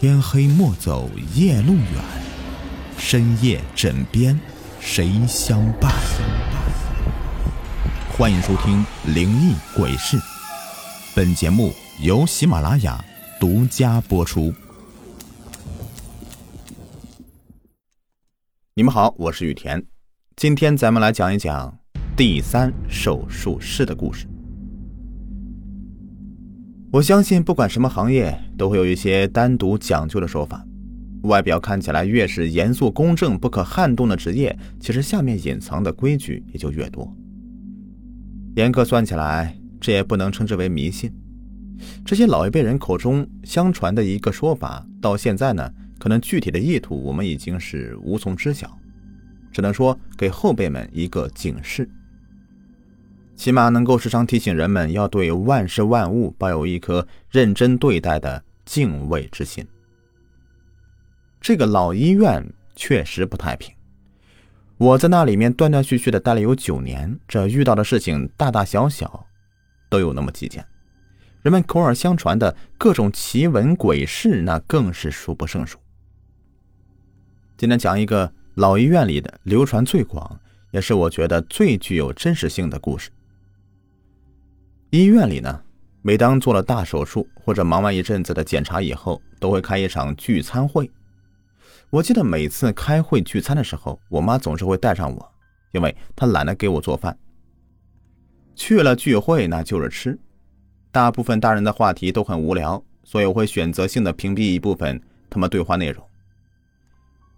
天黑莫走夜路远，深夜枕边谁相伴？欢迎收听《灵异鬼事》，本节目由喜马拉雅独家播出。你们好，我是雨田，今天咱们来讲一讲第三手术室的故事。我相信，不管什么行业，都会有一些单独讲究的说法。外表看起来越是严肃公正、不可撼动的职业，其实下面隐藏的规矩也就越多。严格算起来，这也不能称之为迷信。这些老一辈人口中相传的一个说法，到现在呢，可能具体的意图我们已经是无从知晓，只能说给后辈们一个警示。起码能够时常提醒人们要对万事万物抱有一颗认真对待的敬畏之心。这个老医院确实不太平，我在那里面断断续续的待了有九年，这遇到的事情大大小小都有那么几件，人们口耳相传的各种奇闻鬼事，那更是数不胜数。今天讲一个老医院里的流传最广，也是我觉得最具有真实性的故事。医院里呢，每当做了大手术或者忙完一阵子的检查以后，都会开一场聚餐会。我记得每次开会聚餐的时候，我妈总是会带上我，因为她懒得给我做饭。去了聚会那就是吃，大部分大人的话题都很无聊，所以我会选择性的屏蔽一部分他们对话内容。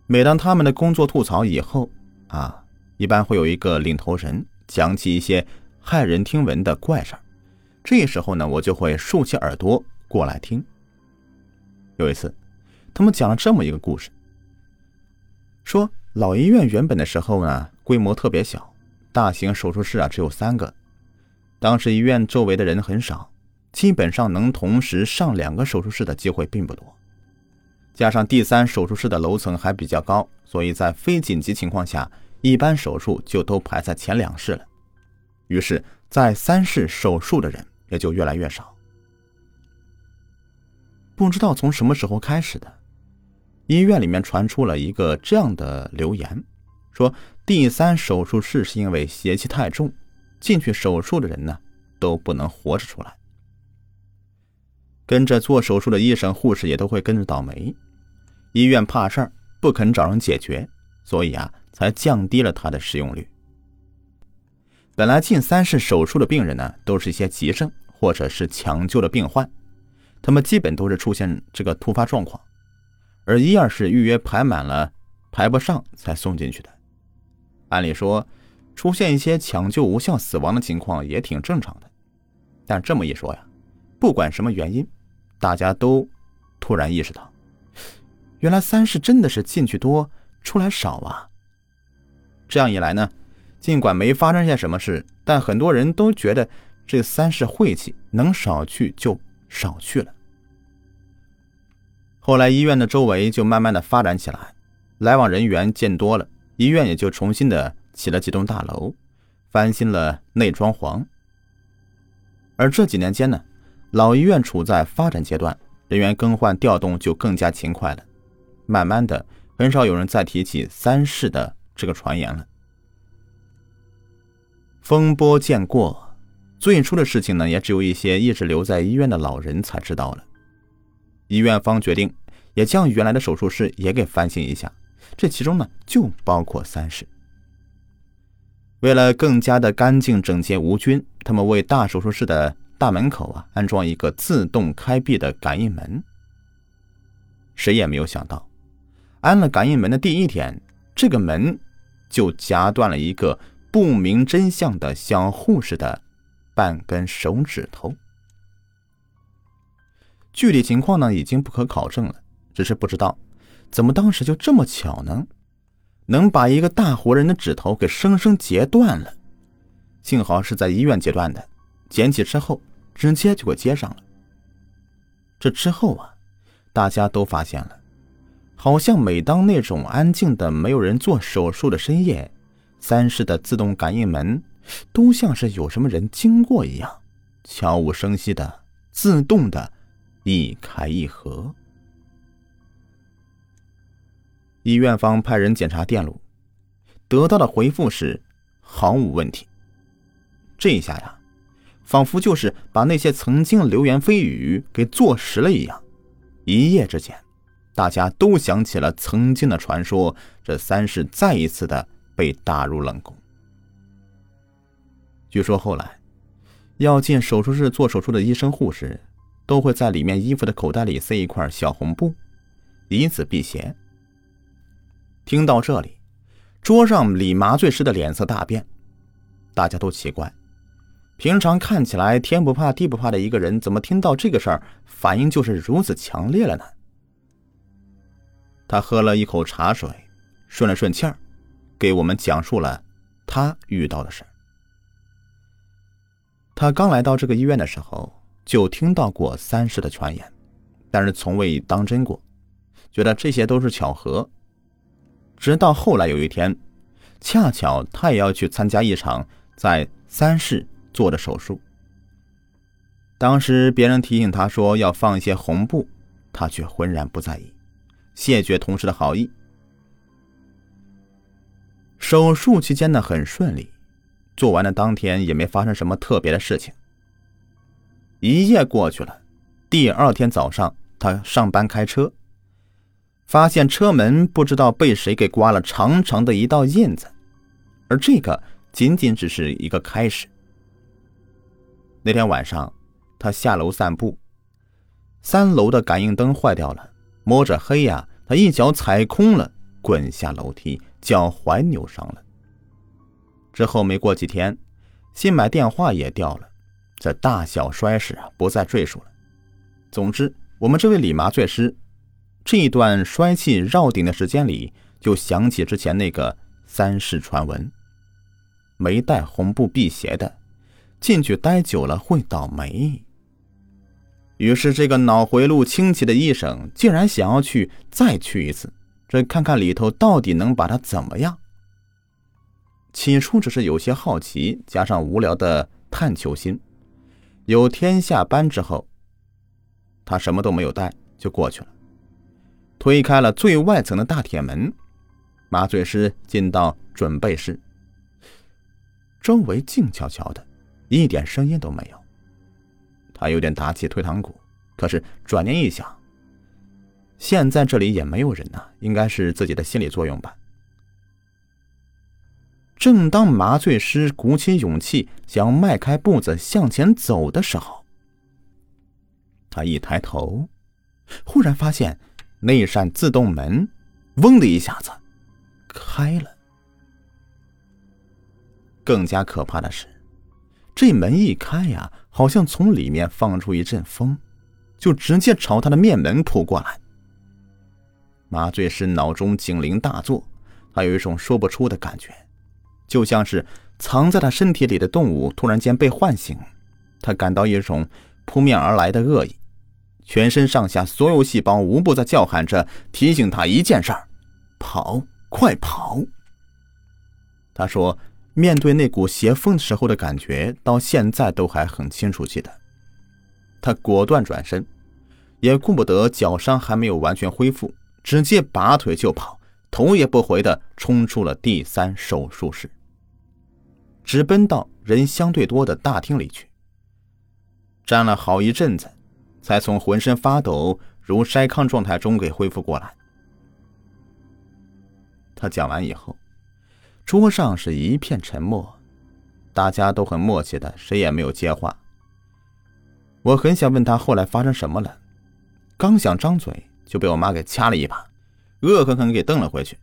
每当他们的工作吐槽以后，啊，一般会有一个领头人讲起一些骇人听闻的怪事儿。这时候呢，我就会竖起耳朵过来听。有一次，他们讲了这么一个故事：说老医院原本的时候呢，规模特别小，大型手术室啊只有三个。当时医院周围的人很少，基本上能同时上两个手术室的机会并不多。加上第三手术室的楼层还比较高，所以在非紧急情况下，一般手术就都排在前两室了。于是，在三室手术的人。也就越来越少。不知道从什么时候开始的，医院里面传出了一个这样的流言，说第三手术室是因为邪气太重，进去手术的人呢都不能活着出来。跟着做手术的医生、护士也都会跟着倒霉。医院怕事儿，不肯找人解决，所以啊，才降低了它的使用率。本来进三室手术的病人呢，都是一些急症。或者是抢救的病患，他们基本都是出现这个突发状况，而一二室预约排满了，排不上才送进去的。按理说，出现一些抢救无效死亡的情况也挺正常的。但这么一说呀，不管什么原因，大家都突然意识到，原来三室真的是进去多出来少啊。这样一来呢，尽管没发生些什么事，但很多人都觉得。这三室晦气，能少去就少去了。后来医院的周围就慢慢的发展起来，来往人员见多了，医院也就重新的起了几栋大楼，翻新了内装潢。而这几年间呢，老医院处在发展阶段，人员更换调动就更加勤快了。慢慢的，很少有人再提起三世的这个传言了。风波渐过。最初的事情呢，也只有一些一直留在医院的老人才知道了。医院方决定，也将原来的手术室也给翻新一下，这其中呢，就包括三室。为了更加的干净整洁无菌，他们为大手术室的大门口啊安装一个自动开闭的感应门。谁也没有想到，安了感应门的第一天，这个门就夹断了一个不明真相的小护士的。半根手指头，具体情况呢已经不可考证了，只是不知道怎么当时就这么巧呢，能把一个大活人的指头给生生截断了。幸好是在医院截断的，捡起之后直接就给接上了。这之后啊，大家都发现了，好像每当那种安静的没有人做手术的深夜，三室的自动感应门。都像是有什么人经过一样，悄无声息的、自动的，一开一合。医院方派人检查电路，得到的回复是毫无问题。这一下呀，仿佛就是把那些曾经流言蜚语给坐实了一样。一夜之间，大家都想起了曾经的传说，这三世再一次的被打入冷宫。据说后来，要进手术室做手术的医生护士，都会在里面衣服的口袋里塞一块小红布，以此辟邪。听到这里，桌上李麻醉师的脸色大变，大家都奇怪，平常看起来天不怕地不怕的一个人，怎么听到这个事儿反应就是如此强烈了呢？他喝了一口茶水，顺了顺气儿，给我们讲述了他遇到的事他刚来到这个医院的时候，就听到过三世的传言，但是从未当真过，觉得这些都是巧合。直到后来有一天，恰巧他也要去参加一场在三世做的手术。当时别人提醒他说要放一些红布，他却浑然不在意，谢绝同事的好意。手术期间呢很顺利，做完的当天也没发生什么特别的事情。一夜过去了，第二天早上他上班开车。发现车门不知道被谁给刮了长长的一道印子，而这个仅仅只是一个开始。那天晚上，他下楼散步，三楼的感应灯坏掉了，摸着黑呀，他一脚踩空了，滚下楼梯，脚踝扭伤了。之后没过几天，新买电话也掉了，这大小衰事啊，不再赘述了。总之，我们这位李麻醉师。这一段衰气绕顶的时间里，就想起之前那个三世传闻：没带红布辟邪的，进去待久了会倒霉。于是，这个脑回路清奇的医生竟然想要去再去一次，这看看里头到底能把他怎么样。起初只是有些好奇，加上无聊的探求心。有天下班之后，他什么都没有带，就过去了。推开了最外层的大铁门，麻醉师进到准备室。周围静悄悄的，一点声音都没有。他有点打起退堂鼓，可是转念一想，现在这里也没有人呐，应该是自己的心理作用吧。正当麻醉师鼓起勇气想迈开步子向前走的时候，他一抬头，忽然发现。那扇自动门，嗡的一下子开了。更加可怕的是，这门一开呀，好像从里面放出一阵风，就直接朝他的面门扑过来。麻醉师脑中警铃大作，他有一种说不出的感觉，就像是藏在他身体里的动物突然间被唤醒，他感到一种扑面而来的恶意。全身上下所有细胞无不在叫喊着，提醒他一件事儿：跑，快跑！他说：“面对那股邪风时候的感觉，到现在都还很清楚记得。”他果断转身，也顾不得脚伤还没有完全恢复，直接拔腿就跑，头也不回的冲出了第三手术室，直奔到人相对多的大厅里去，站了好一阵子。才从浑身发抖如筛糠状态中给恢复过来。他讲完以后，桌上是一片沉默，大家都很默契的，谁也没有接话。我很想问他后来发生什么了，刚想张嘴，就被我妈给掐了一把，恶狠狠给瞪了回去。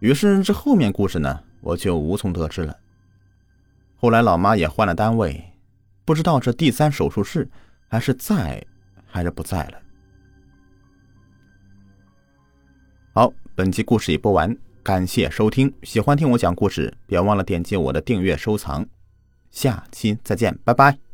于是这后面故事呢，我就无从得知了。后来老妈也换了单位，不知道这第三手术室。还是在，还是不在了。好，本期故事已播完，感谢收听。喜欢听我讲故事，别忘了点击我的订阅收藏。下期再见，拜拜。